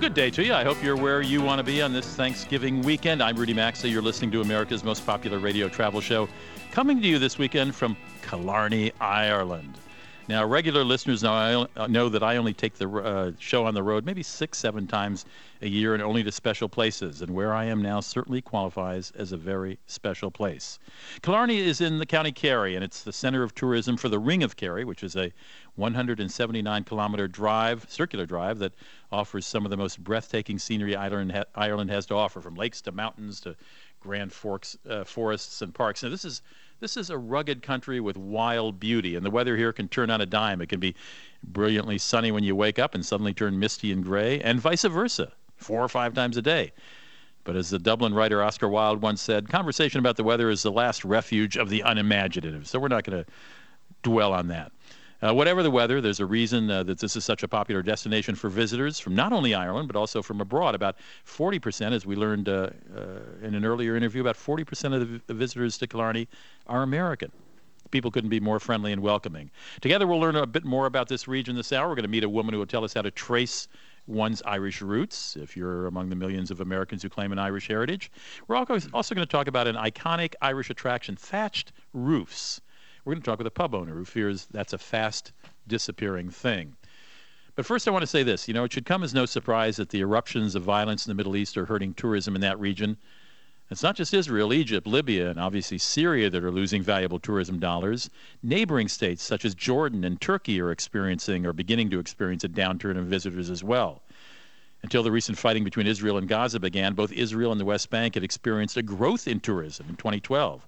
Good day to you. I hope you're where you want to be on this Thanksgiving weekend. I'm Rudy Maxa. You're listening to America's most popular radio travel show, coming to you this weekend from Killarney, Ireland. Now, regular listeners know, I, know that I only take the uh, show on the road maybe six, seven times a year and only to special places. And where I am now certainly qualifies as a very special place. Killarney is in the County Kerry, and it's the center of tourism for the Ring of Kerry, which is a 179 kilometer drive, circular drive, that offers some of the most breathtaking scenery Ireland, ha- Ireland has to offer, from lakes to mountains to grand forks, uh, forests and parks. Now, this is this is a rugged country with wild beauty, and the weather here can turn on a dime. It can be brilliantly sunny when you wake up and suddenly turn misty and gray, and vice versa, four or five times a day. But as the Dublin writer Oscar Wilde once said, conversation about the weather is the last refuge of the unimaginative. So we're not going to dwell on that. Uh, whatever the weather, there's a reason uh, that this is such a popular destination for visitors from not only Ireland, but also from abroad. About 40%, as we learned uh, uh in an earlier interview, about 40% of the visitors to Killarney are American. People couldn't be more friendly and welcoming. Together, we'll learn a bit more about this region this hour. We're going to meet a woman who will tell us how to trace one's Irish roots, if you're among the millions of Americans who claim an Irish heritage. We're also going to talk about an iconic Irish attraction, thatched roofs. We're going to talk with a pub owner who fears that's a fast disappearing thing. But first, I want to say this. You know, it should come as no surprise that the eruptions of violence in the Middle East are hurting tourism in that region. It's not just Israel, Egypt, Libya, and obviously Syria that are losing valuable tourism dollars. Neighboring states such as Jordan and Turkey are experiencing or beginning to experience a downturn in visitors as well. Until the recent fighting between Israel and Gaza began, both Israel and the West Bank had experienced a growth in tourism in 2012.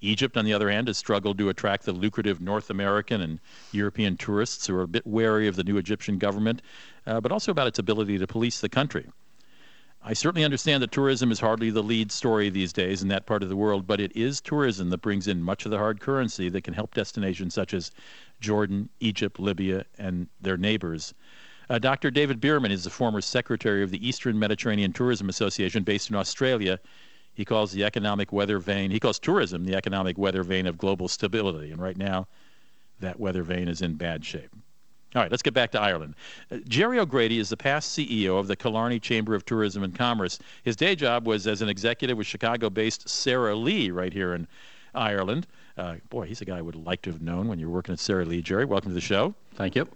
Egypt, on the other hand, has struggled to attract the lucrative North American and European tourists who are a bit wary of the new Egyptian government, uh, but also about its ability to police the country. I certainly understand that tourism is hardly the lead story these days in that part of the world, but it is tourism that brings in much of the hard currency that can help destinations such as Jordan, Egypt, Libya, and their neighbors. Uh, Dr. David Beirman is the former secretary of the Eastern Mediterranean Tourism Association based in Australia he calls the economic weather vane, he calls tourism the economic weather vane of global stability. And right now, that weather vane is in bad shape. All right, let's get back to Ireland. Uh, Jerry O'Grady is the past CEO of the Killarney Chamber of Tourism and Commerce. His day job was as an executive with Chicago based Sara Lee right here in Ireland. Uh, boy, he's a guy I would like to have known when you were working at Sara Lee. Jerry, welcome to the show. Thank you.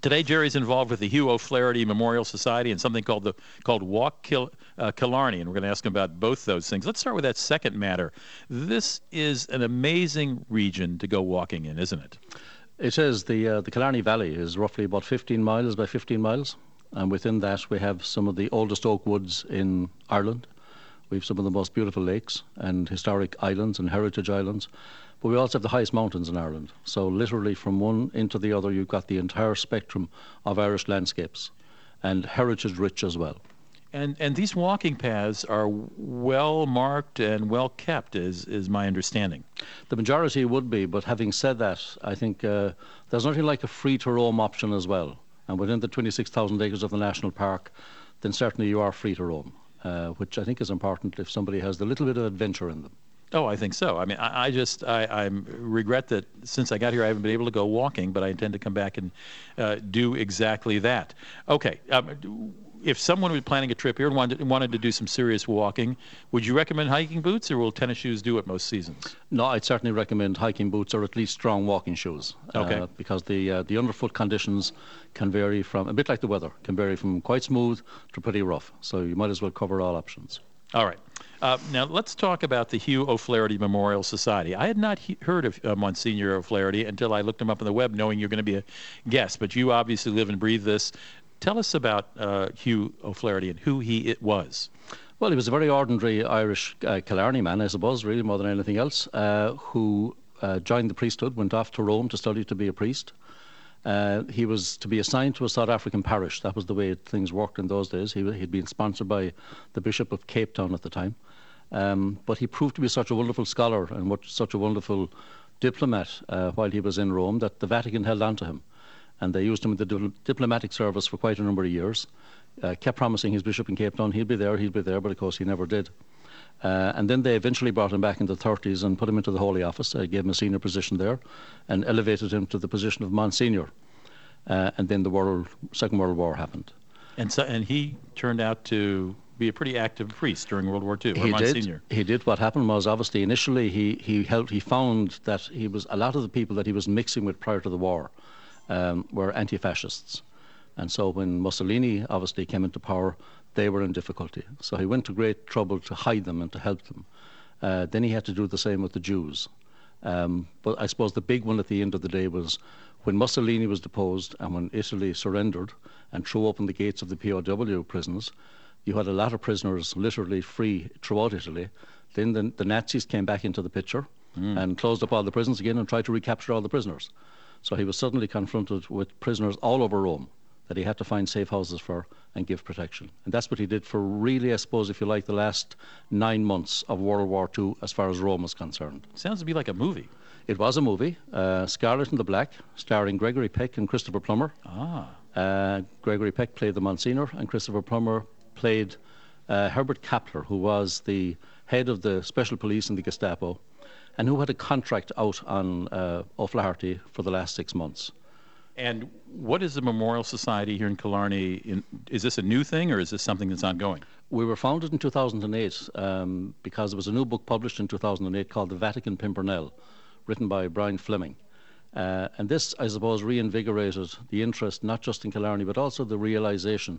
Today, Jerry's involved with the Hugh O'Flaherty Memorial Society and something called the called Walk Kil, uh, Killarney, and we're going to ask him about both those things. Let's start with that second matter. This is an amazing region to go walking in, isn't it? It is. The uh, the Killarney Valley is roughly about 15 miles by 15 miles, and within that we have some of the oldest oak woods in Ireland. We have some of the most beautiful lakes and historic islands and heritage islands. But we also have the highest mountains in Ireland. So, literally, from one into the other, you've got the entire spectrum of Irish landscapes and heritage rich as well. And, and these walking paths are well marked and well kept, is, is my understanding. The majority would be, but having said that, I think uh, there's nothing like a free to roam option as well. And within the 26,000 acres of the national park, then certainly you are free to roam, uh, which I think is important if somebody has a little bit of adventure in them. Oh, I think so. I mean, I, I just I, I regret that since I got here, I haven't been able to go walking, but I intend to come back and uh, do exactly that. Okay. Um, if someone was planning a trip here and wanted, wanted to do some serious walking, would you recommend hiking boots, or will tennis shoes do it most seasons? No, I'd certainly recommend hiking boots or at least strong walking shoes. Okay. Uh, because the uh, the underfoot conditions can vary from a bit like the weather, can vary from quite smooth to pretty rough. So you might as well cover all options. All right. Uh, now let's talk about the Hugh O'Flaherty Memorial Society. I had not he- heard of uh, Monsignor O'Flaherty until I looked him up on the web, knowing you're going to be a guest. But you obviously live and breathe this. Tell us about uh, Hugh O'Flaherty and who he was. Well, he was a very ordinary Irish uh, Killarney man, I suppose, really more than anything else, uh, who uh, joined the priesthood, went off to Rome to study to be a priest, Uh, he was to be assigned to a South African parish. That was the way things worked in those days. He, had been sponsored by the Bishop of Cape Town at the time. Um, but he proved to be such a wonderful scholar and what, such a wonderful diplomat uh, while he was in Rome that the Vatican held on to him. And they used him in the di- diplomatic service for quite a number of years. Uh, kept promising his bishop in Cape Town he'd be there, he'd be there, but of course he never did. Uh, and then they eventually brought him back in the 30s and put him into the Holy Office, uh, gave him a senior position there, and elevated him to the position of Monsignor. Uh, and then the World, Second World War happened. And so, and he turned out to be a pretty active priest during World War II. He did. He did. What happened was obviously initially he he helped. He found that he was a lot of the people that he was mixing with prior to the war um, were anti-fascists, and so when Mussolini obviously came into power, they were in difficulty. So he went to great trouble to hide them and to help them. Uh, then he had to do the same with the Jews. Um, but I suppose the big one at the end of the day was when Mussolini was deposed and when Italy surrendered and threw open the gates of the POW prisons, you had a lot of prisoners literally free throughout Italy. Then the, the Nazis came back into the picture mm. and closed up all the prisons again and tried to recapture all the prisoners. So he was suddenly confronted with prisoners all over Rome that he had to find safe houses for and give protection. And that's what he did for really, I suppose, if you like, the last nine months of World War II as far as Rome was concerned. Sounds to be like a movie. It was a movie, uh, Scarlet and the Black, starring Gregory Peck and Christopher Plummer. Ah. Uh, Gregory Peck played the Monsignor, and Christopher Plummer played uh, Herbert Kappler, who was the head of the Special Police in the Gestapo, and who had a contract out on uh, O'Flaherty for the last six months. And what is the Memorial Society here in Killarney? In, is this a new thing or is this something that's ongoing? We were founded in 2008 um, because there was a new book published in 2008 called The Vatican Pimpernel, written by Brian Fleming. Uh, and this, I suppose, reinvigorated the interest not just in Killarney but also the realization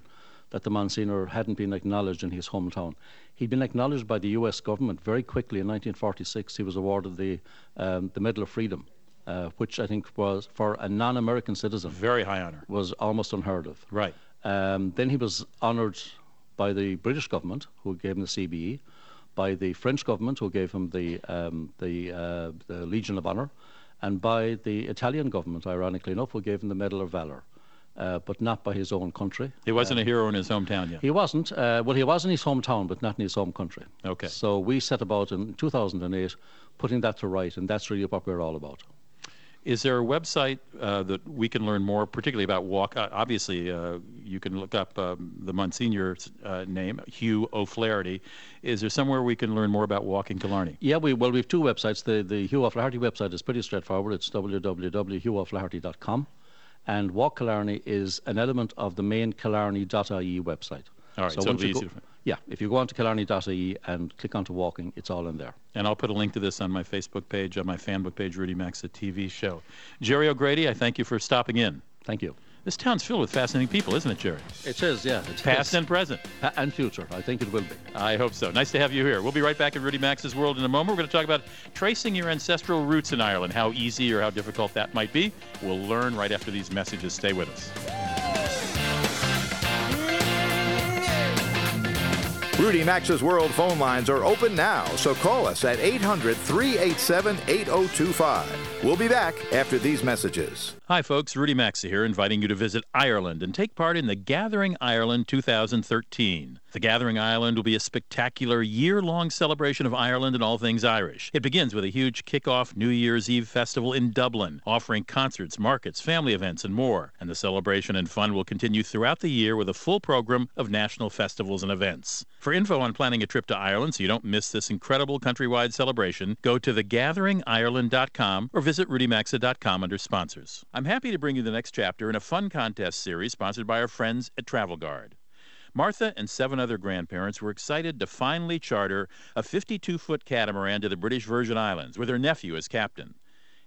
that the Monsignor hadn't been acknowledged in his hometown. He'd been acknowledged by the US government very quickly in 1946. He was awarded the, um, the Medal of Freedom uh, which I think was for a non-American citizen very high honor was almost unheard of. Right. Um, then he was honoured by the British government, who gave him the CBE, by the French government, who gave him the um, the, uh, the Legion of Honour, and by the Italian government, ironically enough, who gave him the Medal of Valour. Uh, but not by his own country. He wasn't uh, a hero in his hometown yet. He wasn't. Uh, well, he was in his hometown, but not in his home country. Okay. So we set about in 2008 putting that to right, and that's really what we're all about. Is there a website uh, that we can learn more, particularly about walk? Uh, obviously, uh, you can look up um, the Monsignor's uh, name, Hugh O'Flaherty. Is there somewhere we can learn more about walking Killarney? Yeah, we well we have two websites. The the Hugh O'Flaherty website is pretty straightforward. It's www.hughoflaherty.com, and Walk Killarney is an element of the main Killarney.ie website. All right, so, so it'll be easy. Go, yeah, if you go onto Killarney.ie and click onto walking, it's all in there. And I'll put a link to this on my Facebook page, on my fanbook page, Rudy Maxa TV show. Jerry O'Grady, I thank you for stopping in. Thank you. This town's filled with fascinating people, isn't it, Jerry? It is, yeah. It's Past and present. And future. I think it will be. I hope so. Nice to have you here. We'll be right back in Rudy Maxa's world in a moment. We're going to talk about tracing your ancestral roots in Ireland, how easy or how difficult that might be. We'll learn right after these messages. Stay with us. Rudy Maxa's World phone lines are open now, so call us at 800 387 8025. We'll be back after these messages. Hi, folks. Rudy Maxa here, inviting you to visit Ireland and take part in the Gathering Ireland 2013. The Gathering Ireland will be a spectacular year long celebration of Ireland and all things Irish. It begins with a huge kick-off New Year's Eve festival in Dublin, offering concerts, markets, family events, and more. And the celebration and fun will continue throughout the year with a full program of national festivals and events. For info on planning a trip to Ireland so you don't miss this incredible countrywide celebration, go to thegatheringireland.com or visit rudymaxa.com under sponsors. I'm happy to bring you the next chapter in a fun contest series sponsored by our friends at Travel Guard. Martha and seven other grandparents were excited to finally charter a 52 foot catamaran to the British Virgin Islands with her nephew as captain.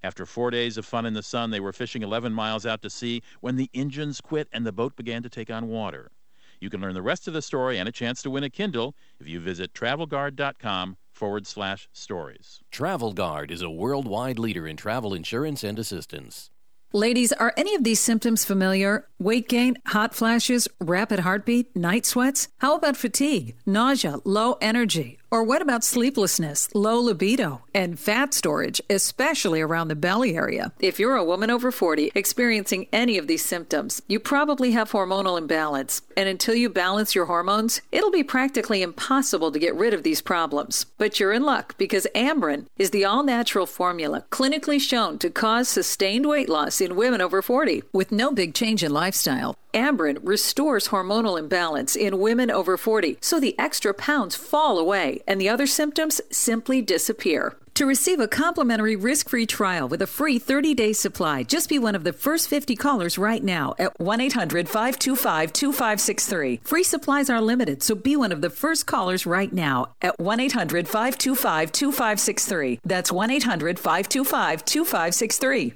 After four days of fun in the sun, they were fishing 11 miles out to sea when the engines quit and the boat began to take on water. You can learn the rest of the story and a chance to win a Kindle if you visit travelguard.com forward slash stories. Travel Guard is a worldwide leader in travel insurance and assistance. Ladies, are any of these symptoms familiar? Weight gain, hot flashes, rapid heartbeat, night sweats? How about fatigue, nausea, low energy? Or what about sleeplessness, low libido, and fat storage, especially around the belly area? If you're a woman over 40 experiencing any of these symptoms, you probably have hormonal imbalance. And until you balance your hormones, it'll be practically impossible to get rid of these problems. But you're in luck because Amberen is the all natural formula clinically shown to cause sustained weight loss in women over 40 with no big change in lifestyle. Amberen restores hormonal imbalance in women over 40, so the extra pounds fall away and the other symptoms simply disappear. To receive a complimentary risk-free trial with a free 30-day supply, just be one of the first 50 callers right now at 1-800-525-2563. Free supplies are limited, so be one of the first callers right now at 1-800-525-2563. That's 1-800-525-2563.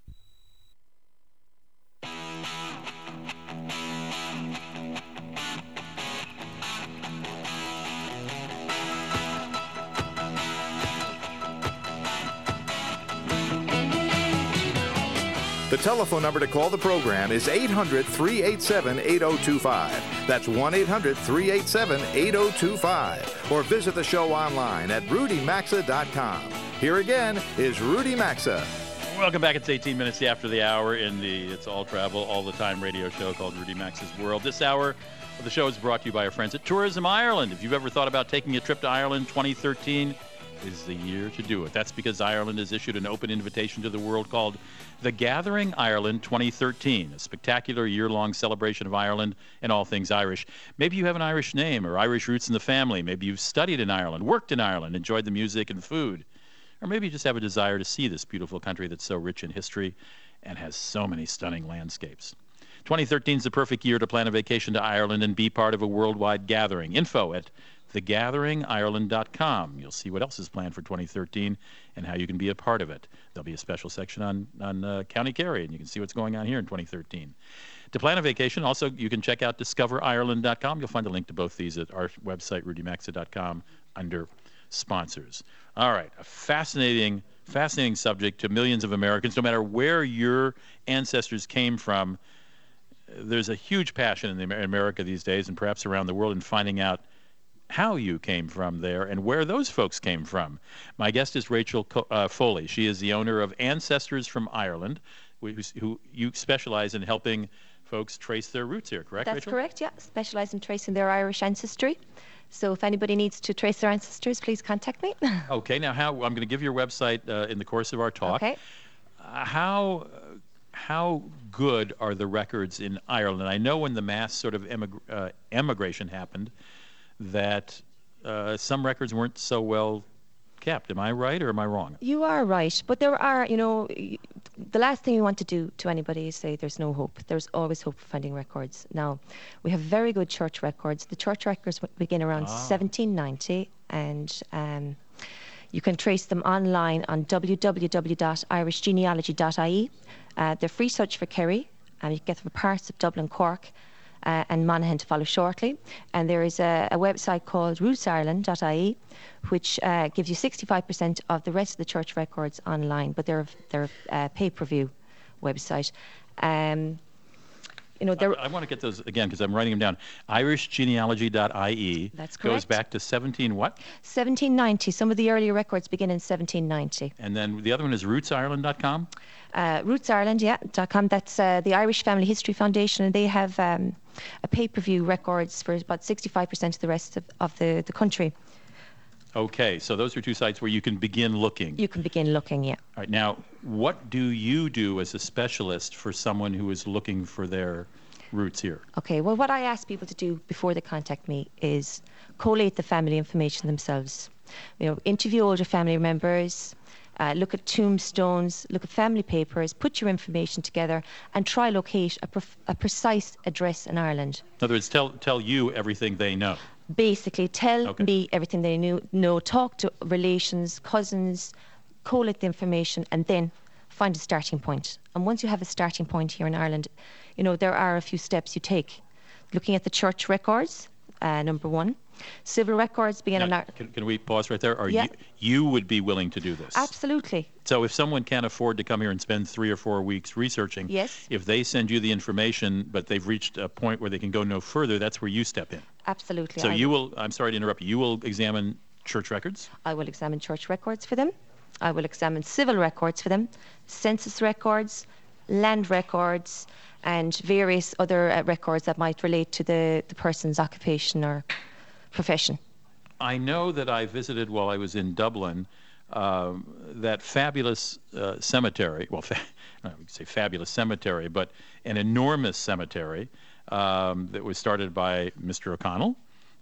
The telephone number to call the program is 800 387 8025. That's 1 800 387 8025. Or visit the show online at rudymaxa.com. Here again is Rudy Maxa. Welcome back. It's 18 minutes after the hour in the It's All Travel All the Time radio show called Rudy Maxa's World. This hour of the show is brought to you by our friends at Tourism Ireland. If you've ever thought about taking a trip to Ireland 2013, is the year to do it. That's because Ireland has issued an open invitation to the world called The Gathering Ireland 2013, a spectacular year long celebration of Ireland and all things Irish. Maybe you have an Irish name or Irish roots in the family. Maybe you've studied in Ireland, worked in Ireland, enjoyed the music and food. Or maybe you just have a desire to see this beautiful country that's so rich in history and has so many stunning landscapes. 2013 is the perfect year to plan a vacation to Ireland and be part of a worldwide gathering. Info at thegatheringireland.com. You'll see what else is planned for 2013 and how you can be a part of it. There'll be a special section on, on uh, County Kerry, and you can see what's going on here in 2013. To plan a vacation, also, you can check out discoverireland.com. You'll find a link to both these at our website, rudymaxa.com, under sponsors. All right, a fascinating, fascinating subject to millions of Americans, no matter where your ancestors came from. There's a huge passion in, in America these days, and perhaps around the world, in finding out how you came from there and where those folks came from. My guest is Rachel uh, Foley. She is the owner of Ancestors from Ireland, who, who you specialize in helping folks trace their roots here, correct? That's Rachel? correct, yeah. Specialize in tracing their Irish ancestry. So if anybody needs to trace their ancestors, please contact me. okay, now how I'm going to give your website uh, in the course of our talk. Okay. Uh, how how good are the records in Ireland? I know when the mass sort of emig- uh, emigration happened, that uh, some records weren't so well kept. Am I right or am I wrong? You are right, but there are, you know, the last thing you want to do to anybody is say there's no hope. There's always hope for finding records. Now, we have very good church records. The church records begin around ah. 1790, and um, you can trace them online on www.irishgenealogy.ie. Uh, they're free search for Kerry, and you can get them for parts of Dublin, Cork, uh, and Monaghan to follow shortly. And there is a, a website called rootsireland.ie, which uh, gives you 65% of the rest of the church records online, but they're, they're a uh, pay per view website. Um, you know, I, I, want to get those again because I'm writing them down. IrishGenealogy.ie. That's correct. Goes back to 17 what? 1790. Some of the earlier records begin in 1790. And then the other one is RootsIreland.com. Uh, RootsIreland, yeah, .com. That's uh, the Irish Family History Foundation, and they have um, a pay-per-view records for about 65% of the rest of, of the, the country. Okay, so those are two sites where you can begin looking. You can begin looking, yeah. All right, now, what do you do as a specialist for someone who is looking for their roots here? Okay, well, what I ask people to do before they contact me is collate the family information themselves. You know, interview older family members, uh, look at tombstones, look at family papers, put your information together, and try locate a, pre- a precise address in Ireland. In other words, tell tell you everything they know basically tell okay. me everything they knew, know, talk to relations, cousins, collate the information, and then find a starting point. And once you have a starting point here in Ireland, you know, there are a few steps you take. Looking at the church records, uh, number one. Civil records being now, can, can, we pause right there? Are yeah. you, you would be willing to do this? Absolutely. So if someone can't afford to come here and spend three or four weeks researching, yes. if they send you the information, but they've reached a point where they can go no further, that's where you step in. Absolutely. So I you will. I'm sorry to interrupt you. You will examine church records. I will examine church records for them. I will examine civil records for them, census records, land records, and various other uh, records that might relate to the, the person's occupation or profession. I know that I visited while I was in Dublin um, that fabulous uh, cemetery. Well, fa- I would say fabulous cemetery, but an enormous cemetery um, that was started by Mr. O'Connell,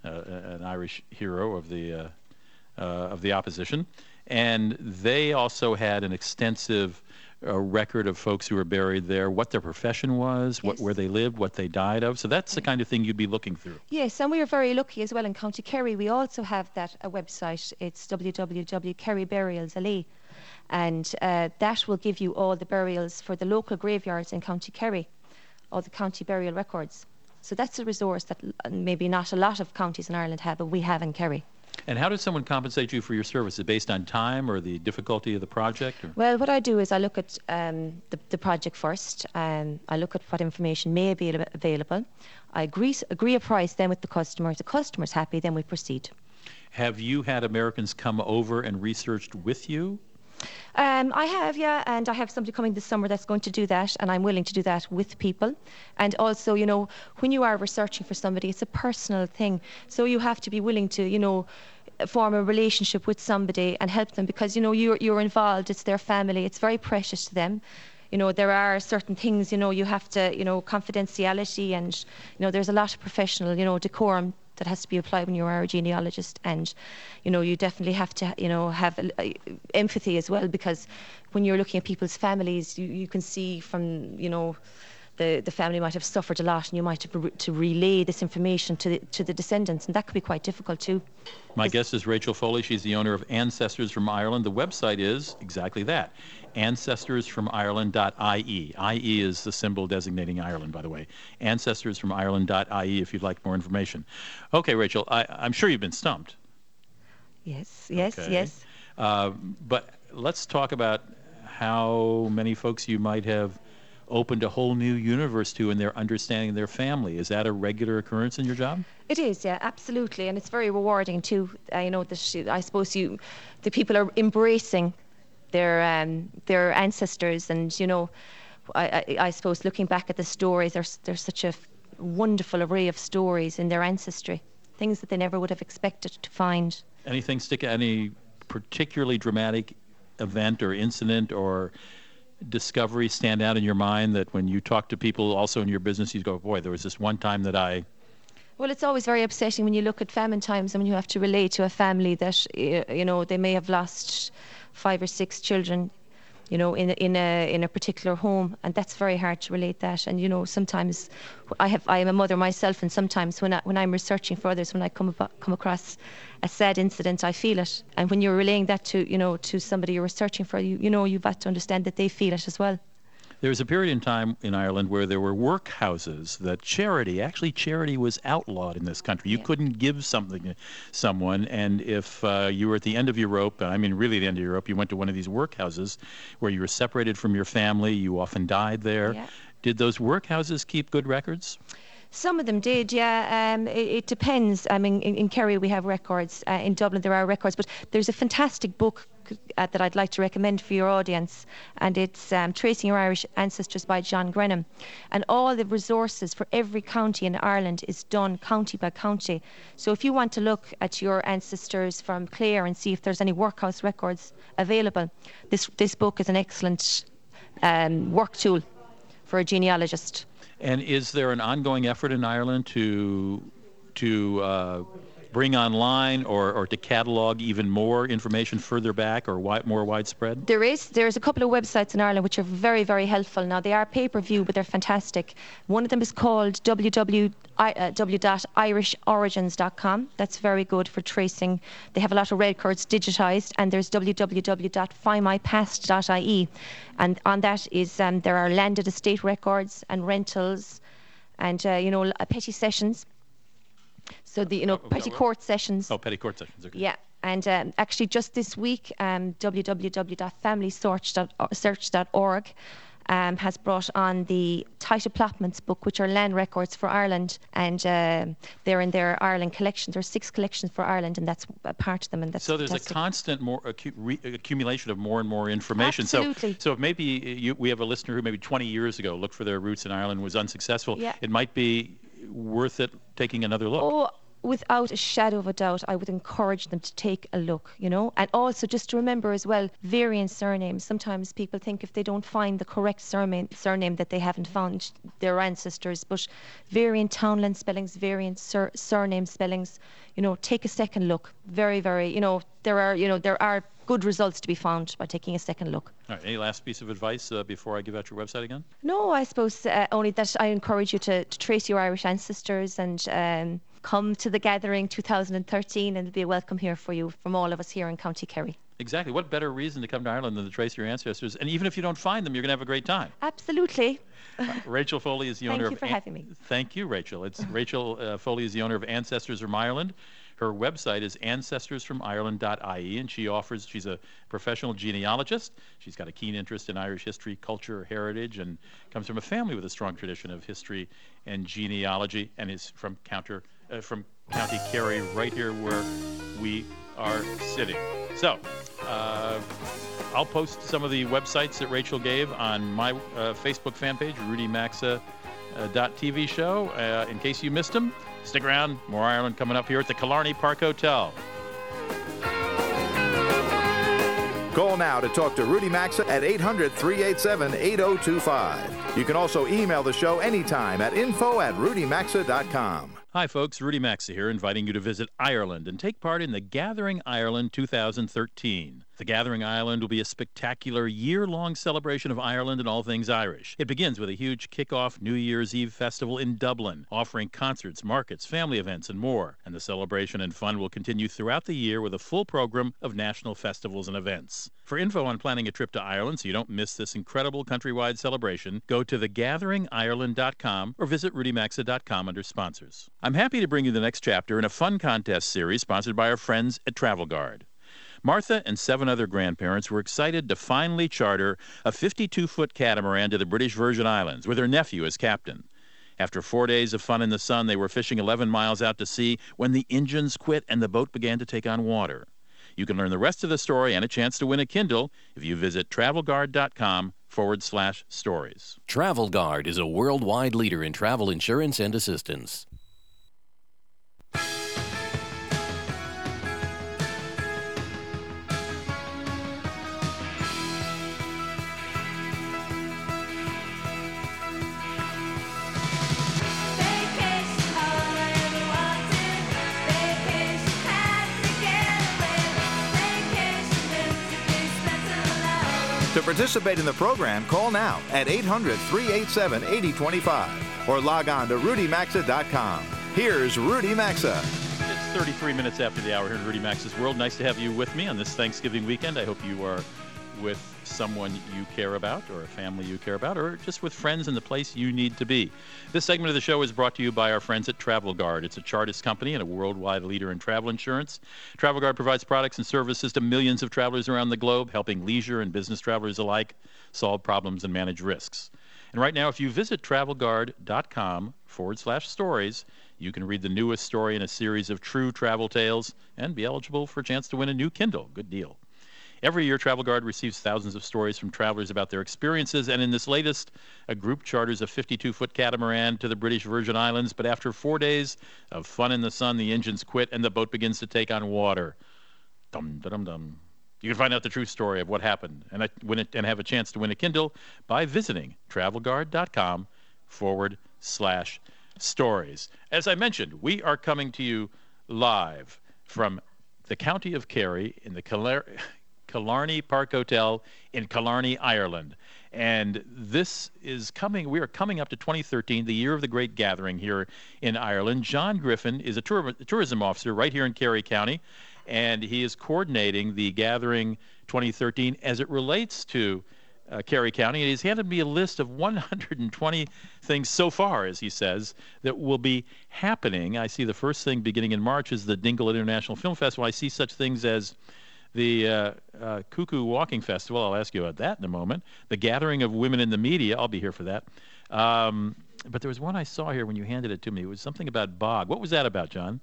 uh, an Irish hero of the uh, uh, of the opposition, and they also had an extensive a record of folks who were buried there, what their profession was, what, where they lived, what they died of. So that's the kind of thing you'd be looking through. Yes, and we are very lucky as well in County Kerry. We also have that a website. It's www.kerryburials.ie, and uh, that will give you all the burials for the local graveyards in County Kerry, all the county burial records. So that's a resource that maybe not a lot of counties in Ireland have, but we have in Kerry. And how does someone compensate you for your services? Based on time or the difficulty of the project? Or? Well, what I do is I look at um, the, the project first. Um, I look at what information may be available. I agree, agree a price then with the customer. If the customer's happy, then we proceed. Have you had Americans come over and researched with you? Um, I have, yeah, and I have somebody coming this summer that's going to do that, and I'm willing to do that with people. And also, you know, when you are researching for somebody, it's a personal thing. So you have to be willing to, you know, form a relationship with somebody and help them because, you know, you're, you're involved, it's their family, it's very precious to them. You know, there are certain things, you know, you have to, you know, confidentiality and, you know, there's a lot of professional, you know, decorum that has to be applied when you are a genealogist. And you know you definitely have to you know have uh, empathy as well because when you're looking at people's families you, you can see from you know the, the family might have suffered a lot and you might have to relay this information to the, to the descendants and that could be quite difficult too My guest is Rachel Foley. She's the owner of Ancestors from Ireland. The website is exactly that ancestorsfromireland.ie. IE is the symbol designating Ireland, by the way. Ancestorsfromireland.ie if you'd like more information. Okay, Rachel, I, I'm sure you've been stumped. yes yes Okay. yes Uh, but let's talk about how many folks you might have opened a whole new universe to in their understanding of their family. Is that a regular occurrence in your job? It is, yeah, absolutely, and it's very rewarding too. Uh, you know, that I suppose you, the people are embracing their um, their ancestors, and you know, I, I, I suppose looking back at the stories, there's there's such a f- wonderful array of stories in their ancestry, things that they never would have expected to find. Anything stick? Any particularly dramatic event or incident or discovery stand out in your mind that when you talk to people also in your business, you go, "Boy, there was this one time that I." Well, it's always very upsetting when you look at famine times and when you have to relate to a family that you know they may have lost five or six children, you know, in a, in a in a particular home, and that's very hard to relate that. And you know, sometimes I have I am a mother myself, and sometimes when I, when I'm researching for others, when I come abo- come across a sad incident, I feel it. And when you're relaying that to you know to somebody you're researching for, you you know you've got to understand that they feel it as well. There was a period in time in Ireland where there were workhouses that charity, actually, charity was outlawed in this country. You Yeah. couldn't give something to someone, and if uh, you were at the end of your rope, I mean, really the end of your rope, you went to one of these workhouses where you were separated from your family, you often died there. Yeah. Did those workhouses keep good records? Some of them did, yeah. Um, it, it depends. I mean, in, in Kerry we have records. Uh, in Dublin there are records, but there's a fantastic book uh, that I'd like to recommend for your audience, and it's um, Tracing Your Irish Ancestors by John Grenham. And all the resources for every county in Ireland is done county by county. So if you want to look at your ancestors from Clare and see if there's any workhouse records available, this this book is an excellent um, work tool for a genealogist. And is there an ongoing effort in Ireland to to uh, bring online or, or to catalog even more information further back or wi- more widespread? There is. There's a couple of websites in Ireland which are very, very helpful. Now they are pay per view, but they're fantastic. One of them is called www.irishorigins.com. That's very good for tracing. They have a lot of records digitized, and there's www.findmypast.ie, and on that is um, there are landed estate records and rentals, and uh, you know petty sessions. So the you know Oh, petty court sessions. Oh, petty court sessions. Okay. Yeah, and um, actually, just this week, um, www.familysearch.org um, has brought on the Tithe Applotment book, which are land records for Ireland, and uh, they're in their Ireland collection. There are six collections for Ireland, and that's a part of them. And that's so there's fantastic. a constant more re- accumulation of more and more information. Absolutely. So, so if maybe you, we have a listener who maybe 20 years ago looked for their roots in Ireland was unsuccessful. Yeah. It might be worth it taking another look. Oh, without a shadow of a doubt, I would encourage them to take a look, you know. And also just to remember as well, variant surnames. Sometimes people think if they don't find the correct surname, surname that they haven't found their ancestors, but variant townland spellings, variant sur- surname spellings, you know, take a second look. Very, very, you know, there are, you know, there are good results to be found by taking a second look. All right. Any last piece of advice uh, before I give out your website again? No, I suppose uh, only that I encourage you to, to trace your Irish ancestors and um, come to the gathering 2013 and it'll be a welcome here for you from all of us here in County Kerry. Exactly. What better reason to come to Ireland than to trace your ancestors? And even if you don't find them, you're going to have a great time. Absolutely. Rachel Foley is the owner Thank owner you of. for having me. Thank you, Rachel. It's Rachel uh, Foley is the owner of Ancestors from Ireland. Her website is ancestorsfromireland.ie, and she offers. She's a professional genealogist. She's got a keen interest in Irish history, culture, heritage, and comes from a family with a strong tradition of history and genealogy, and is from counter uh, from County Kerry, right here where we are sitting. So. Uh, I'll post some of the websites that Rachel gave on my uh, Facebook fan page, Rudy Maxa uh, TV show. Uh, in case you missed them, stick around. More Ireland coming up here at the Killarney Park Hotel. Call now to talk to Rudy Maxa at 800 387 8025. You can also email the show anytime at info at rudymaxa.com. Hi, folks. Rudy Maxa here, inviting you to visit Ireland and take part in the Gathering Ireland 2013. The Gathering Ireland will be a spectacular year long celebration of Ireland and all things Irish. It begins with a huge kick-off New Year's Eve festival in Dublin, offering concerts, markets, family events, and more. And the celebration and fun will continue throughout the year with a full program of national festivals and events. For info on planning a trip to Ireland so you don't miss this incredible countrywide celebration, go to thegatheringireland.com or visit rudymaxa.com under sponsors. Happy to bring you the next chapter in a fun contest series sponsored by our friends at Travel Guard. Martha and seven other grandparents were excited to finally charter a 52 foot catamaran to the British Virgin Islands with her nephew as captain. After four days of fun in the sun, they were fishing 11 miles out to sea when the engines quit and the boat began to take on water. You can learn the rest of the story and a chance to win a Kindle if you visit travelguard.com forward slash stories. Travel Guard is a worldwide leader in travel insurance and assistance. Participate in the program, call now at 800 387 8025 or log on to rudymaxa.com. Here's Rudy Maxa. It's 33 minutes after the hour here in Rudy Maxa's World. Nice to have you with me on this Thanksgiving weekend. I hope you are with someone you care about, or a family you care about, or just with friends in the place you need to be. This segment of the show is brought to you by our friends at Travel Guard. It's a Chartis company and a worldwide leader in travel insurance. Travel Guard provides products and services to millions of travelers around the globe, helping leisure and business travelers alike solve problems and manage risks. And right now, if you visit travelguard.com forward slash stories, you can read the newest story in a series of true travel tales and be eligible for a chance to win a new Kindle. Good deal. Every year, Travel Guard receives thousands of stories from travelers about their experiences, and in this latest, a group charters a 52 foot catamaran to the British Virgin Islands. But after four days of fun in the sun, the engines quit and the boat begins to take on water. Dum dum dum. You can find out the true story of what happened and, I- it, and have a chance to win a Kindle by visiting travelguard.com forward slash stories. As I mentioned, we are coming to you live from the county of Kerry in the Kilar- Killarney Park Hotel in Killarney, Ireland. And this is coming, we are coming up to 2013, the year of the great gathering here in Ireland. John Griffin is a tour, tourism officer right here in Kerry County, and he is coordinating the gathering 2013 as it relates to uh, Kerry County. And he's handed me a list of 120 things so far, as he says, that will be happening. I see the first thing beginning in March is the Dingle International Film Festival. I see such things as The uh, uh, Cuckoo Walking Festival, I'll ask you about that in a moment. The Gathering of Women in the Media, I'll be here for that. Um, but there was one I saw here when you handed it to me. It was something about bog. What was that about, John?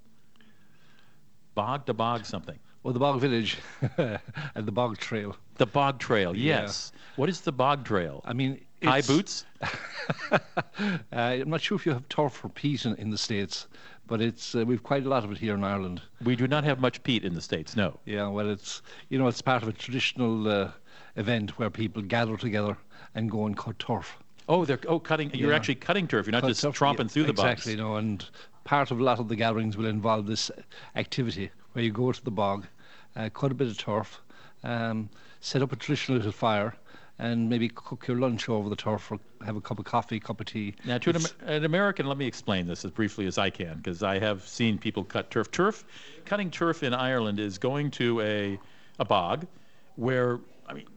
Bog to bog something. Well, the Bog Village and the Bog Trail. The Bog Trail, Yeah. yes. What is the Bog Trail? I mean, High boots? uh, I'm not sure if you have turf or peat in, in the States, but it's uh, we've quite a lot of it here in Ireland. We do not have much peat in the States, no. Yeah, well, it's you know it's part of a traditional uh, event where people gather together and go and cut turf. Oh, they're oh cutting. You're Yeah. actually cutting turf. You're not Cut just turf, tromping yeah, through the bogs. exactly. No, and part of a lot of the gatherings will involve this activity where you go to the bog, uh, cut a bit of turf, um, set up a traditional little fire. And maybe cook your lunch over the turf, or have a cup of coffee, cup of tea. Now, to an, an American, let me explain this as briefly as I can, because I have seen people cut turf. Turf, cutting turf in Ireland is going to a, a bog where, I mean,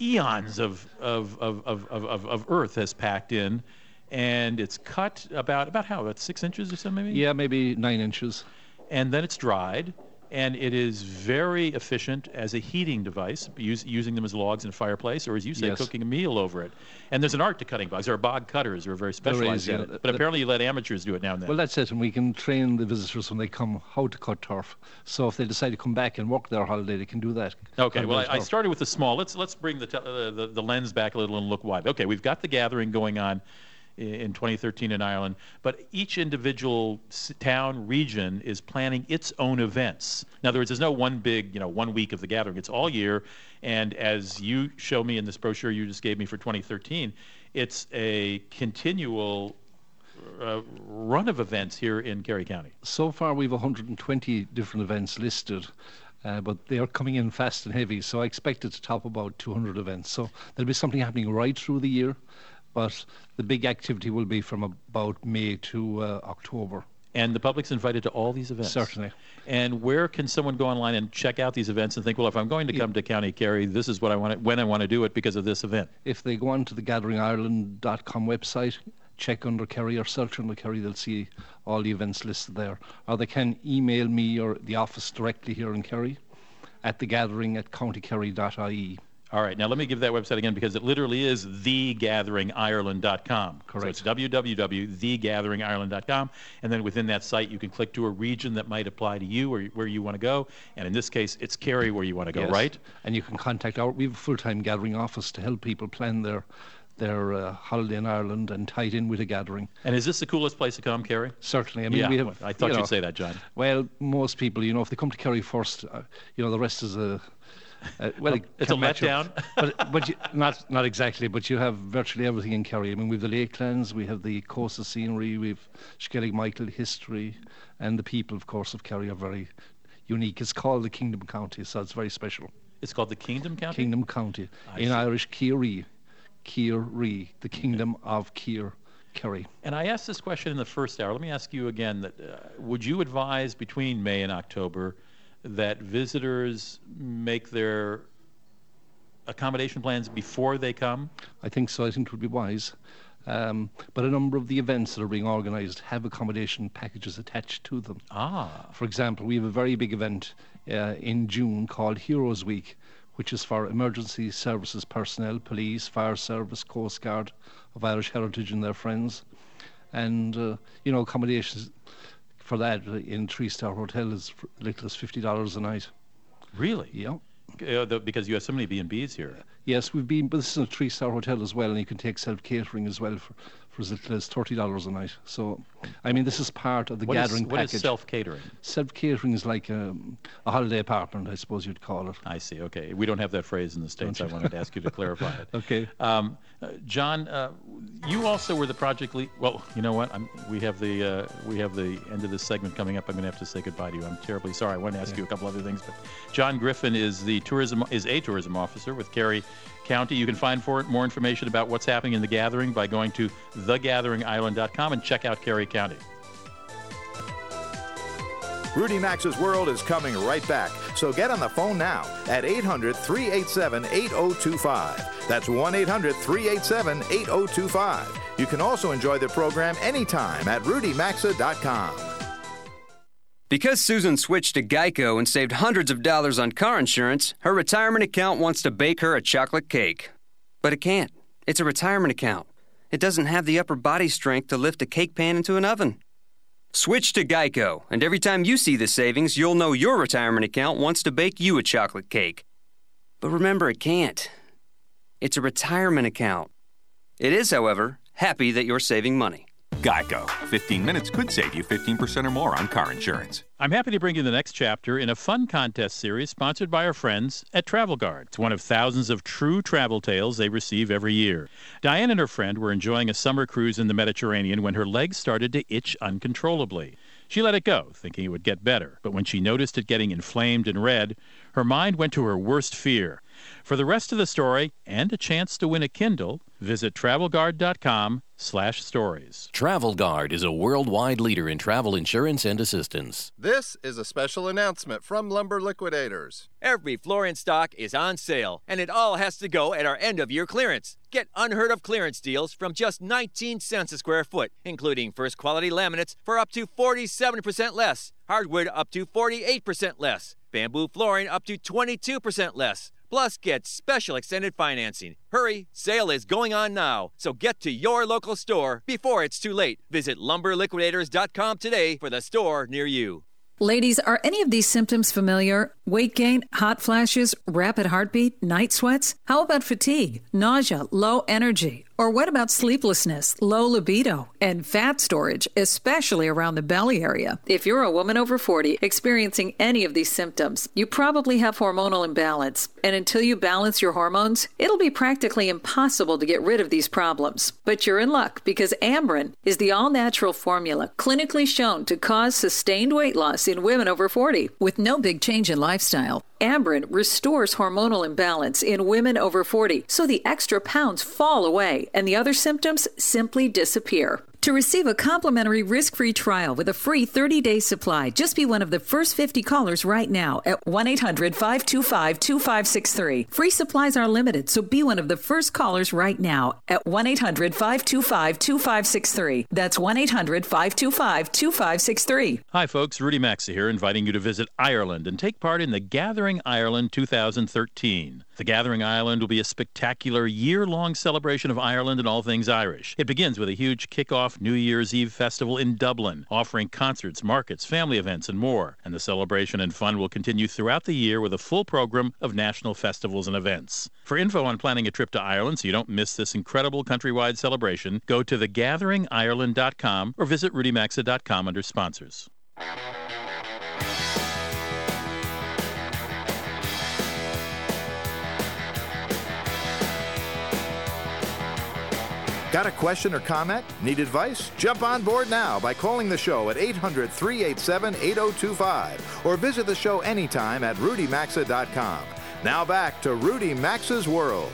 eons of, of, of, of, of, of, of earth has packed in, and it's cut about, about how, about six inches or so maybe? yeah, maybe nine inches. and then it's dried and it is very efficient as a heating device use, using them as logs in a fireplace or as you say Yes. cooking a meal over it and there's an art to cutting bogs there are bog cutters who are very specialized is, yeah. it but Th- apparently you let amateurs do it now and then Well, that's it, and we can train the visitors when they come how to cut turf. So if they decide to come back and work their holiday, they can do that. Okay, well, I, I started with the small. Let's let's bring the, uh, the the lens back a little and look wide. Okay, we've got the gathering going on in 2013 in Ireland, but each individual town region is planning its own events. In other words, there's no one big, you know, one week of the gathering. It's all year, and as you show me in this brochure you just gave me for 2013, it's a continual uh, run of events here in Kerry County. So far, we've 120 different events listed. Uh, but they are coming in fast and heavy, so I expect it to top about 200 events. So there'll be something happening right through the year, but the big activity will be from about May to uh, October. And the public's invited to all these events. Certainly. And where can someone go online and check out these events and think, well, if I'm going to come to County Kerry, this is what I want to, when I want to do it because of this event. If they go on to the gatheringireland.com website, check under Kerry or search under Kerry, they'll see all the events listed there. Or they can email me or the office directly here in Kerry at thegathering at countykerry.ie. All right, now let me give that website again because it literally is thegatheringireland.com. Correct. So it's www.thegatheringireland.com, and then within that site you can click to a region that might apply to you or where you want to go. And in this case, it's Kerry where you want to go, Yes. right? And you can contact our, we have a full-time gathering office to help people plan their their uh, holiday in Ireland and tie it in with a gathering. And is this the coolest place to come, Kerry? Certainly. I mean, yeah, we have. I thought you you'd know, say that, John. Well, most people, you know, if they come to Kerry first, uh, you know, the rest is a. Uh, well, it It's a letdown. but but you, not not exactly. But you have virtually everything in Kerry. I mean, we've the lakelands, we have the coastal scenery, we've Skellig Michael history, and the people, of course, of Kerry are very unique. It's called the Kingdom County, so it's very special. It's called the Kingdom County? Kingdom County. I in see. Irish, Kiri. Kiri, the Kingdom of Kier, Kerry. And I asked this question in the first hour. Let me ask you again: that uh, would you advise between May and October that visitors make their accommodation plans before they come? I think so. I think it would be wise. Um, but a number of the events that are being organised have accommodation packages attached to them. Ah, For example, we have a very big event uh, in June called Heroes Week, which is for emergency services personnel, police, fire service, Coast Guard of Irish heritage and their friends. And, uh, you know, accommodations for that in three star hotel is little as $50 a night. really? Yeah. Uh, the, because you have so many B and B's here. Yes, we've been, but this is a three star hotel as well, and you can take self catering as well for, for as little as $30 a night. So, I mean, this is part of the What is- gathering what is package. self catering? Self catering is like um, a holiday apartment, I suppose you'd call it. I see. Okay, we don't have that phrase in the states. I wanted to ask you to clarify it. Okay. Um, uh, John, uh, you also were the project lead. Well, you know what? I'm, we have the uh, we have the end of this segment coming up. I'm going to have to say goodbye to you. I'm terribly sorry. I want to ask you a couple other things, but John Griffin is the tourism is a tourism officer with Kerry County. You can find for it more information about what's happening in the gathering by going to thegatheringireland.com and check out Kerry County. Rudy Maxa's World is coming right back, so get on the phone now at 800 387 8025. That's 1 800 387 8025. You can also enjoy the program anytime at rudymaxa.com. Because Susan switched to Geico and saved hundreds of dollars on car insurance, her retirement account wants to bake her a chocolate cake. But it can't. It's a retirement account. It doesn't have the upper body strength to lift a cake pan into an oven. Switch to Geico, and every time you see the savings, you'll know your retirement account wants to bake you a chocolate cake. But remember, it can't. It's a retirement account. It is, however, happy that you're saving money. Geico. 15 minutes could save you 15% or more on car insurance. I'm happy to bring you the next chapter in a fun contest series sponsored by our friends at Travel Guard. It's one of thousands of true travel tales they receive every year. Diane and her friend were enjoying a summer cruise in the Mediterranean when her legs started to itch uncontrollably. She let it go, thinking it would get better, but when she noticed it getting inflamed and red, her mind went to her worst fear. For the rest of the story and a chance to win a Kindle, visit travelguard.com slash stories. Travel Guard is a worldwide leader in travel insurance and assistance. This is a special announcement from Lumber Liquidators. Every floor in stock is on sale, and it all has to go at our end of year clearance. Get unheard of clearance deals from just 19 cents a square foot, including first quality laminates for up to 47% less, hardwood up to 48% less, bamboo flooring up to 22% less. Plus, get special extended financing. Hurry, sale is going on now. So get to your local store before it's too late. Visit lumberliquidators.com today for the store near you. Ladies, are any of these symptoms familiar? Weight gain, hot flashes, rapid heartbeat, night sweats? How about fatigue, nausea, low energy? Or what about sleeplessness, low libido, and fat storage, especially around the belly area? If you're a woman over 40 experiencing any of these symptoms, you probably have hormonal imbalance. And until you balance your hormones, it'll be practically impossible to get rid of these problems. But you're in luck because Amberen is the all natural formula clinically shown to cause sustained weight loss in women over 40 with no big change in lifestyle. Amberen restores hormonal imbalance in women over 40, so the extra pounds fall away and the other symptoms simply disappear. To receive a complimentary risk-free trial with a free 30-day supply, just be one of the first 50 callers right now at 1-800-525-2563. Free supplies are limited, so be one of the first callers right now at 1-800-525-2563. That's 1-800-525-2563. Hi, folks. Rudy Maxa here, inviting you to visit Ireland and take part in the Gathering Ireland 2013. The Gathering Ireland will be a spectacular year long celebration of Ireland and all things Irish. It begins with a huge kick-off New Year's Eve festival in Dublin, offering concerts, markets, family events, and more. And the celebration and fun will continue throughout the year with a full program of national festivals and events. For info on planning a trip to Ireland so you don't miss this incredible countrywide celebration, go to thegatheringireland.com or visit rudymaxa.com under sponsors. Got a question or comment? Need advice? Jump on board now by calling the show at 800 387 8025 or visit the show anytime at rudymaxa.com. Now back to Rudy Maxa's World.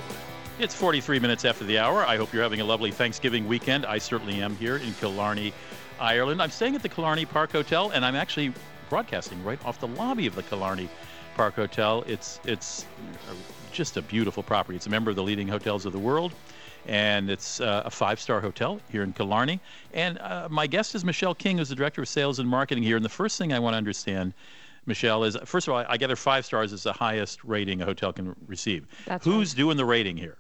It's 43 minutes after the hour. I hope you're having a lovely Thanksgiving weekend. I certainly am here in Killarney, Ireland. I'm staying at the Killarney Park Hotel, and I'm actually broadcasting right off the lobby of the Killarney Park Hotel. It's it's just a beautiful property. It's a member of the leading hotels of the world and it's uh, a five-star hotel here in Killarney. And uh, my guest is Michelle King, who's the director of sales and marketing here. And the first thing I want to understand, Michelle, is first of all, I gather five stars is the highest rating a hotel can receive. That's Who's right. doing the rating here?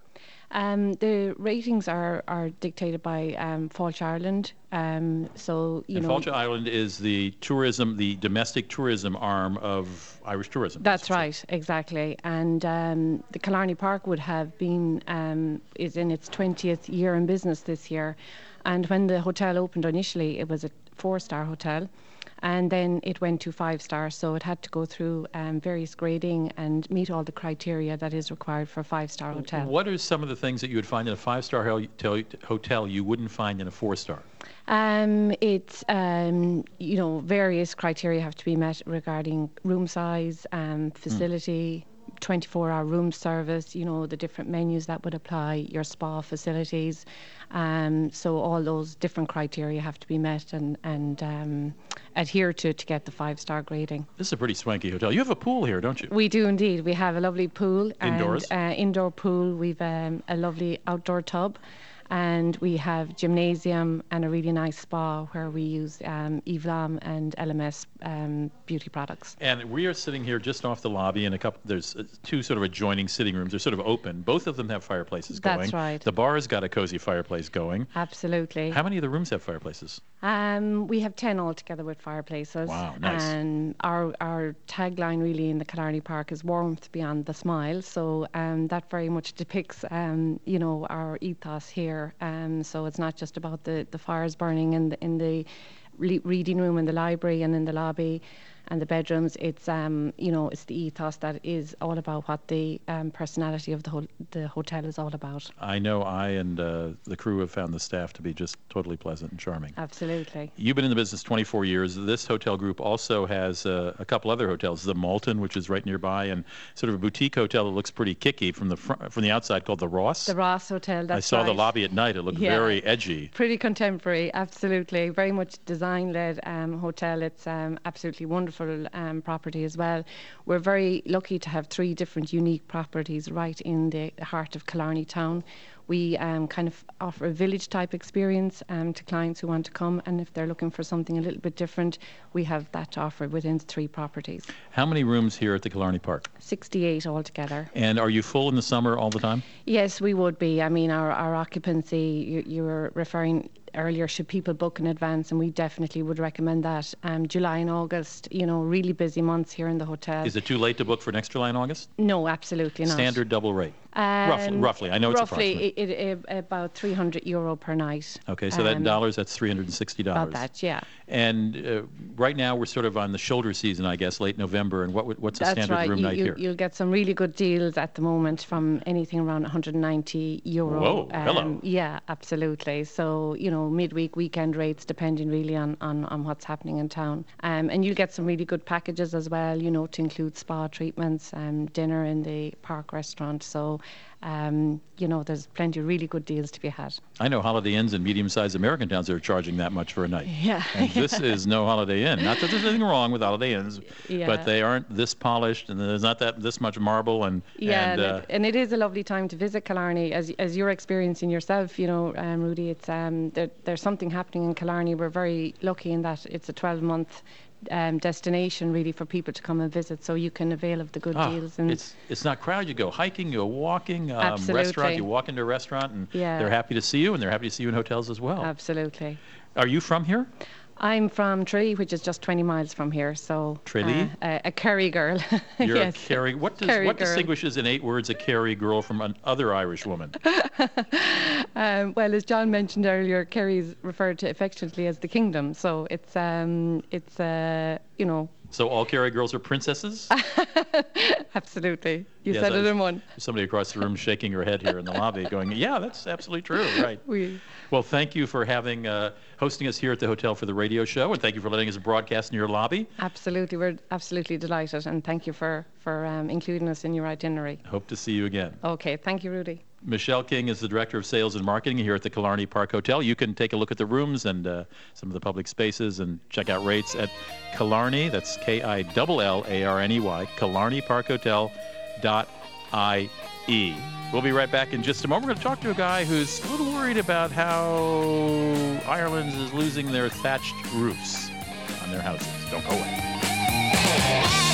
Um, the ratings are, are dictated by um, Fáilte Ireland. Um, so you and know Fáilte Ireland is the tourism, the domestic tourism arm of Irish tourism. That's right, exactly. And um, the Killarney Park would have been um, is in its twentieth year in business this year. And when the hotel opened initially, it was a four-star hotel, and then it went to five stars. So it had to go through um, various grading and meet all the criteria that is required for a five-star hotel. What are some of the things that you would find in a five-star hotel, hotel you wouldn't find in a four-star? Um, it's um, you know various criteria have to be met regarding room size, um, facility, 24-hour room service. You know the different menus that would apply, your spa facilities. Um, so all those different criteria have to be met and and um, adhere to to get the five-star grading. This is a pretty swanky hotel. You have a pool here, don't you? We do indeed. We have a lovely pool Indoors? and uh, indoor pool. We've um, a lovely outdoor tub. And we have gymnasium and a really nice spa where we use um, Eve Lom and Elemis um, beauty products. And we are sitting here just off the lobby, and a couple. There's uh, two sort of adjoining sitting rooms. They're sort of open. Both of them have fireplaces going. That's right. The bar's got a cozy fireplace going. Absolutely. How many of the rooms have fireplaces? Um, we have 10 altogether with fireplaces. Wow, nice. And our, our tagline really in the Killarney Park is warmth beyond the smile. So um, that very much depicts, um, you know, our ethos here. Um, so it's not just about the, the fires burning in the, in the re- reading room in the library and in the lobby and the bedrooms. It's um, you know, it's the ethos that is all about what the um, personality of the the hotel is all about. I know I and uh, the crew have found the staff to be just totally pleasant and charming. Absolutely. You've been in the business 24 years. This hotel group also has uh, a couple other hotels, the Malton, which is right nearby, and sort of a boutique hotel that looks pretty kicky from the front, from the outside called the Ross. The Ross Hotel. That's I saw right. the lobby at night. It looked Yeah. very edgy. Pretty contemporary, absolutely. Very much design-led um, hotel. It's um, absolutely wonderful um, property as well. We're very lucky to have three different unique properties right in the heart of Killarney town. We um, kind of offer a village type experience um, to clients who want to come, and if they're looking for something a little bit different, we have that to offer within the three properties. How many rooms here at the Killarney Park? 68 altogether. And are you full in the summer all the time? Yes, we would be. I mean, our, our occupancy, you, you were referring earlier, should people book in advance, and we definitely would recommend that. Um, July and August, you know, really busy months here in the hotel. Is it too late to book for next July and August? No, absolutely not. Standard double rate. Roughly, Um, roughly. I know it's roughly it, it, about 300 euro per night. Okay, so that in Um, dollars, that's three hundred and sixty dollars. About that, yeah. And uh, right now, we're sort of on the shoulder season, I guess, late November. And what what's the standard right. room you, night you, here? You'll get some really good deals at the moment from anything around 190 euro. Whoa, hello. Yeah, absolutely. So, you know, midweek, weekend rates, depending really on, on, on what's happening in town. Um, and you'll get some really good packages as well, you know, to include spa treatments, um, dinner in the park restaurant. So, um, you know, there's plenty of really good deals to be had. I know Holiday Inns and medium-sized American towns are charging that much for a night. Yeah. And this is no Holiday Inn. Not that there's anything wrong with Holiday Inns, Yeah. but they aren't this polished, and there's not that this much marble and Yeah, and. uh, and it is a lovely time to visit Killarney, as as you're experiencing yourself. You know, um, Rudy, it's um, there, there's something happening in Killarney. We're very lucky in that it's a 12 month. Um, destination really for people to come and visit, so you can avail of the good ah, deals. And it's it's not crowded. You go hiking, you go walking, um, Absolutely. restaurant. You walk into a restaurant, and Yeah. they're happy to see you, and they're happy to see you in hotels as well. absolutely. Are you from here? I'm from Tralee, which is just 20 miles from here. So Tralee? uh, a, a Kerry girl. You're yes. a Kerry. What does Kerry what girl. distinguishes in eight words a Kerry girl from another Irish woman? Um, well, as John mentioned earlier, Kerry is referred to affectionately as the kingdom. So it's um, it's uh, you know So all Kerry girls are princesses? absolutely. You Yes, said it in one. Somebody across the room shaking her head here in the lobby, going, "Yeah, that's absolutely true." Right. We Well, thank you for having uh, hosting us here at the hotel for the radio show, and thank you for letting us broadcast in your lobby. absolutely we're absolutely delighted, and thank you for for um, including us in your itinerary. Hope to see you again. Okay, thank you, Rudy. Michelle King is the director of sales and marketing here at the Killarney Park Hotel. You can take a look at the rooms and uh, some of the public spaces and check out rates at Killarney. That's K I L L A R N E Y. Killarney Park Hotel dot I E. We'll be right back in just a moment. We're going to talk to a guy who's a little worried about how Ireland is losing their thatched roofs on their houses. Don't go away.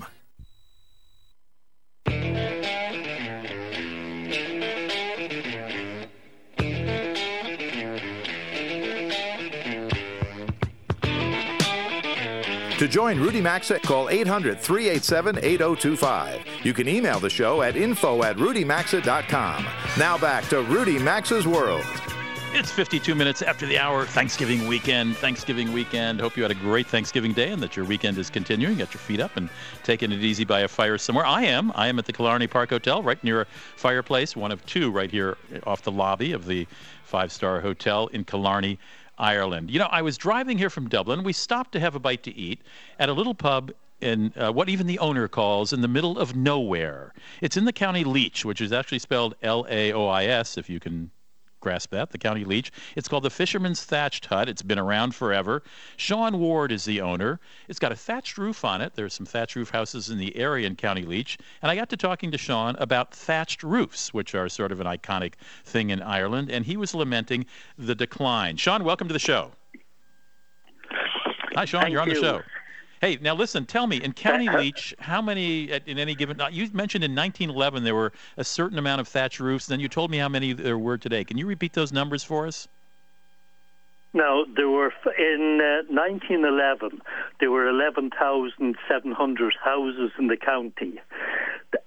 To join Rudy Maxa, call 800 387 8025. You can email the show at info at rudymaxa.com. Now back to Rudy Maxa's World. It's 52 minutes after the hour, Thanksgiving weekend. Thanksgiving weekend. Hope you had a great Thanksgiving day and that your weekend is continuing. Get your feet up and taking it easy by a fire somewhere. I am. I am at the Killarney Park Hotel, right near a fireplace, one of two right here off the lobby of the five star hotel in Killarney. Ireland. You know, I was driving here from Dublin. We stopped to have a bite to eat at a little pub in uh, what even the owner calls in the middle of nowhere. It's in the county Laois, which is actually spelled L A O I S, if you can grasp that, the county Laois. It's called the Fisherman's Thatched Hut. It's been around forever. Sean Ward is the owner. It's got a thatched roof on it. There's some thatched roof houses in the area in County Laois. And I got to talking to Sean about thatched roofs, which are sort of an iconic thing in Ireland, and he was lamenting the decline. Sean, welcome to the show. Hi, Sean. Thank you're on the show. Hey, now listen. Tell me, in County Laois, how many at, in any given? uh, You mentioned in 1911 there were a certain amount of thatched roofs. And then you told me how many there were today. Can you repeat those numbers for us? Now, there were, in uh, 1911, there were 11,700 houses in the county.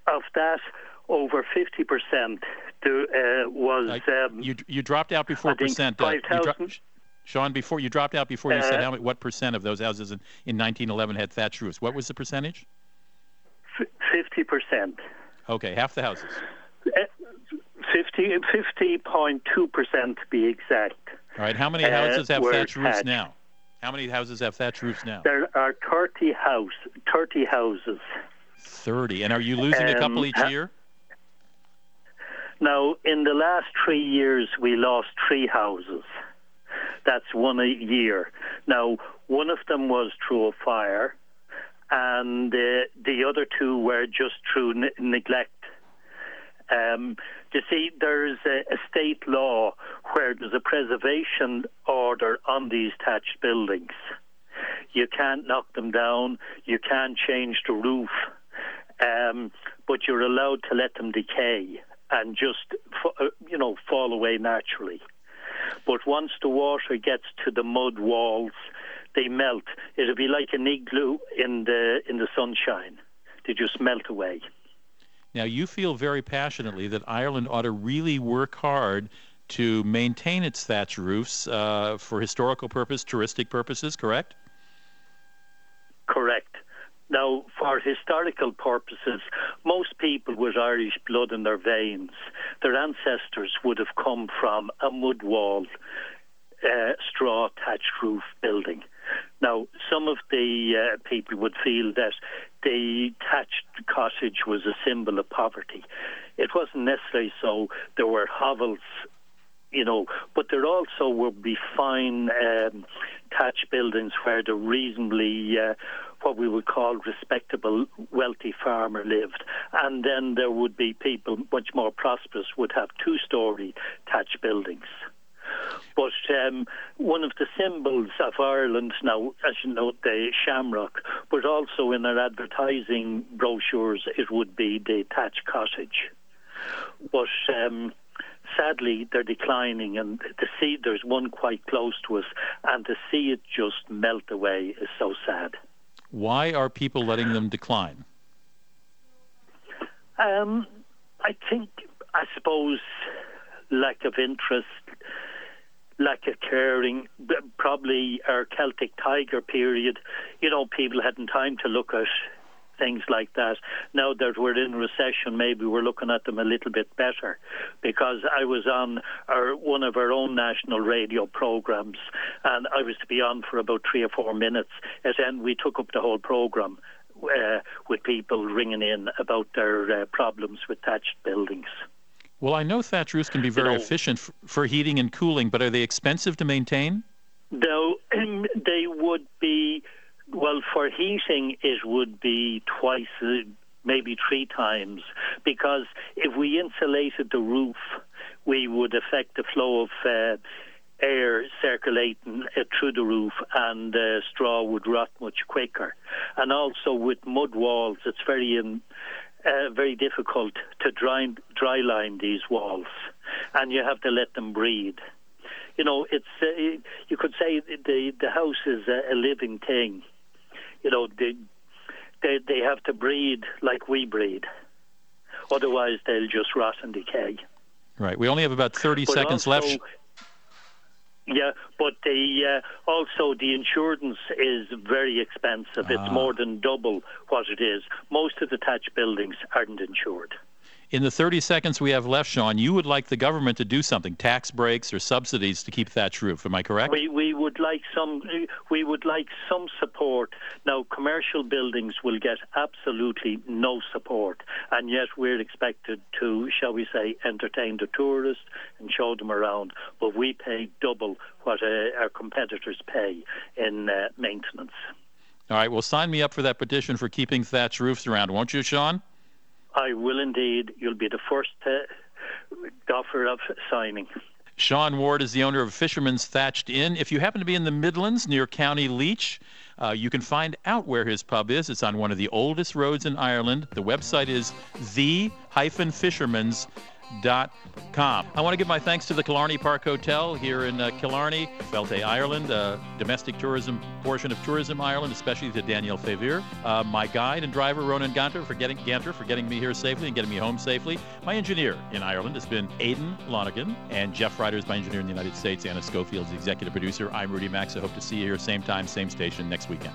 Of that, over 50% there, uh, was. Um, You you dropped out before percent. uh, you dro- 5,000. Sean, before you dropped out before you said Uh, how many, what percent of those houses in, in 1911 had thatched roofs? What was the percentage? 50%. Okay, half the houses. Uh, 50, 50.2% to be exact. All right, how many Uh, houses have were thatched roofs thatched. now? How many houses have thatched roofs now? There are 30, house, 30 houses. 30. And are you losing a couple Um, each ha- year? Now, in the last three years, we lost three houses. That's one a year. Now, one of them was through a fire, and uh, the other two were just through ne- neglect. Um, you see, there's a, a state law where there's a preservation order on these thatched buildings. You can't knock them down. You can't change the roof, um, but you're allowed to let them decay and just, uh, you know, fall away naturally. But once the water gets to the mud walls, they melt. It'll be like an igloo in the in the sunshine. They just melt away. Now, you feel very passionately that Ireland ought to really work hard to maintain its thatched roofs uh, for historical purpose, touristic purposes, correct? Correct. Now, for historical purposes, most people with Irish blood in their veins, their ancestors would have come from a mud wall, uh, straw thatched roof building. Now, some of the uh, people would feel that the thatched cottage was a symbol of poverty. It wasn't necessarily so. There were hovels you know, but there also would be fine um, thatched buildings where the reasonably, uh, what we would call respectable, wealthy farmer lived. And then there would be people much more prosperous would have two story thatched buildings. But um, one of the symbols of Ireland now, as you know, the shamrock, but also in our advertising brochures, it would be the thatched cottage. But um, sadly, they're declining, and to see there's one quite close to us, and to see it just melt away is so sad. Why are people letting them decline? Um, I think, I suppose, lack of interest, lack of caring, probably our Celtic Tiger period. You know, people hadn't time to look at things like that. Now that we're in recession, maybe we're looking at them a little bit better. Because I was on our, one of our own national radio programs, and I was to be on for about three or four minutes. And then we took up the whole program. Uh, with people ringing in about their uh, problems with thatched buildings. Well, I know thatch roofs can be very know- efficient f- for heating and cooling, but are they expensive to maintain? No, they would be, well, for heating, it would be twice, uh, maybe three times, because if we insulated the roof, we would affect the flow of uh, air circulating uh, through the roof, and uh, straw would rot much quicker. And also with mud walls, it's very um, uh, very difficult to dry dry line these walls, and you have to let them breathe. You know, it's uh, you could say the the house is a, a living thing. You know, they, they they have to breed like we breed. Otherwise, they'll just rot and decay. Right. We only have about 30 But seconds also- left. Yeah, but the uh, also the insurance is very expensive. Ah. It's more than double what it is. Most of the thatched buildings aren't insured. In the 30 seconds we have left, Sean, you would like the government to do something, tax breaks or subsidies to keep thatch roof. Am I correct? We, we would like some we would like some support. Now, commercial buildings will get absolutely no support, and yet we're expected to, shall we say, entertain the tourists and show them around. But we pay double what uh, our competitors pay in uh, maintenance. All right, well, sign me up for that petition for keeping thatch roofs around, won't you, Sean? I will indeed. You'll be the first uh, offer of signing. Sean Ward is the owner of Fisherman's Thatched Inn. If you happen to be in the Midlands near County Laois, uh, you can find out where his pub is. It's on one of the oldest roads in Ireland. The website is the-fisherman's com. I want to give my thanks to the Killarney Park Hotel here in uh, Killarney, Fáilte, Ireland, uh, domestic tourism portion of Tourism Ireland, especially to Daniel Favir, uh, my guide and driver Ronan Ganter for getting Ganter for getting me here safely and getting me home safely. My engineer in Ireland has been Aidan Lonergan, and Jeff Ryder is my engineer in the United States. Anna Schofield's executive producer. I'm Rudy Maxa. I hope to see you here same time, same station next weekend.